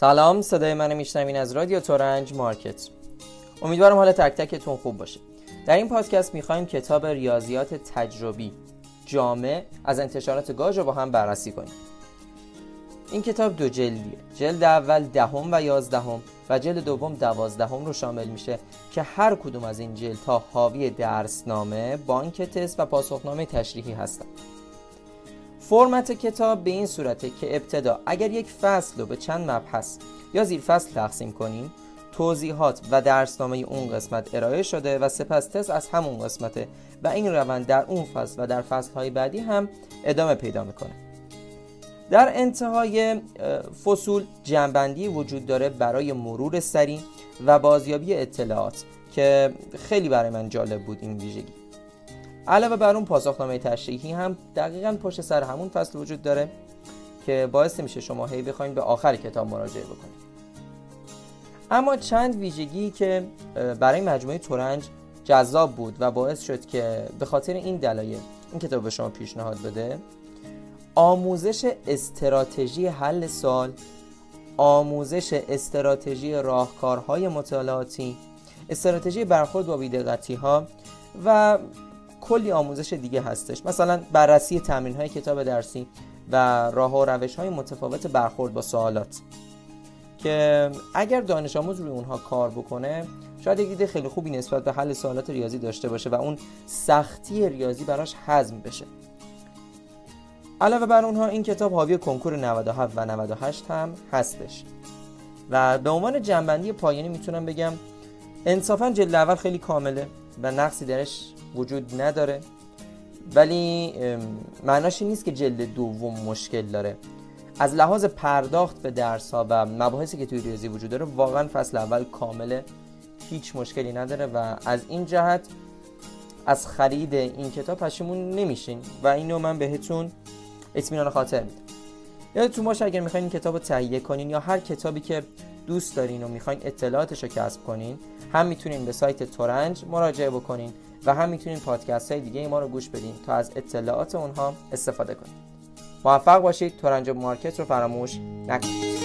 سلام صدای من میشنوین از رادیو تورنج مارکت. امیدوارم حال تک تکتون خوب باشه. در این پادکست می‌خوایم کتاب ریاضیات تجربی جامع از انتشارات گاج رو با هم بررسی کنیم. این کتاب دو جلدیه. جلد اول دهم و یازدهم و جلد دوم دوازدهم رو شامل میشه که هر کدوم از این جلدها حاوی درسنامه بانک تست و پاسخنامه تشریحی هستند فرمت کتاب به این صورته که ابتدا اگر یک فصل رو به چند مبحث یا زیر فصل تقسیم کنیم توضیحات و درسنامه اون قسمت ارائه شده و سپس تست از همون قسمته و این روند در اون فصل و در فصلهای بعدی هم ادامه پیدا می‌کنه. در انتهای فصول جنبندی وجود داره برای مرور سریع و بازیابی اطلاعات که خیلی برای من جالب بود این ویژگی. علاوه بر اون پاسخنامه تشریحی هم دقیقا پشت سر همون فصل وجود داره که باعث میشه شما هی بخواید به آخر کتاب مراجعه بکنید اما چند ویژگی که برای مجموعه تورنج جذاب بود و باعث شد که به خاطر این دلایل این کتاب به شما پیشنهاد بده آموزش استراتژی حل سال آموزش استراتژی راهکارهای مطالعاتی استراتژی برخورد با بیدقتی ها و کلی آموزش دیگه هستش. مثلا بررسی تمرین های کتاب درسی و راه و روش های متفاوت برخورد با سوالات. که اگر دانش آموز روی اونها کار بکنه شاید یک دید خیلی خوبی نسبت به حل سوالات ریاضی داشته باشه و اون سختی ریاضی براش حزم بشه. علاوه بر اونها این کتاب حاوی کنکور 97 و 98 هم هستش. و به عنوان جنبندی پایانی می‌تونم بگم انصافا جلد اول خیلی کامله. و نقصی درش وجود نداره. ولی معناش این نیست که جلد دوم مشکل داره. از لحاظ پرداخت به درس ها و مباحثی که توی ریاضی وجود داره واقعا فصل اول کامله هیچ مشکلی نداره و از این جهت از خرید این کتاب پشیمون نمیشین. و اینو من بهتون اطمینان خاطر میدم. یادتون باشه اگر می‌خواین این کتاب رو تهیه کنین یا هر کتابی که دوست دارین و می‌خواین اطلاعاتش رو کسب کنین هم می‌تونین به سایت تورنج مراجعه بکنین و هم می‌تونین پادکست های دیگه ما رو گوش بدین تا از اطلاعات اونها استفاده کنید موفق باشید تورنج مارکت رو فراموش نکنید.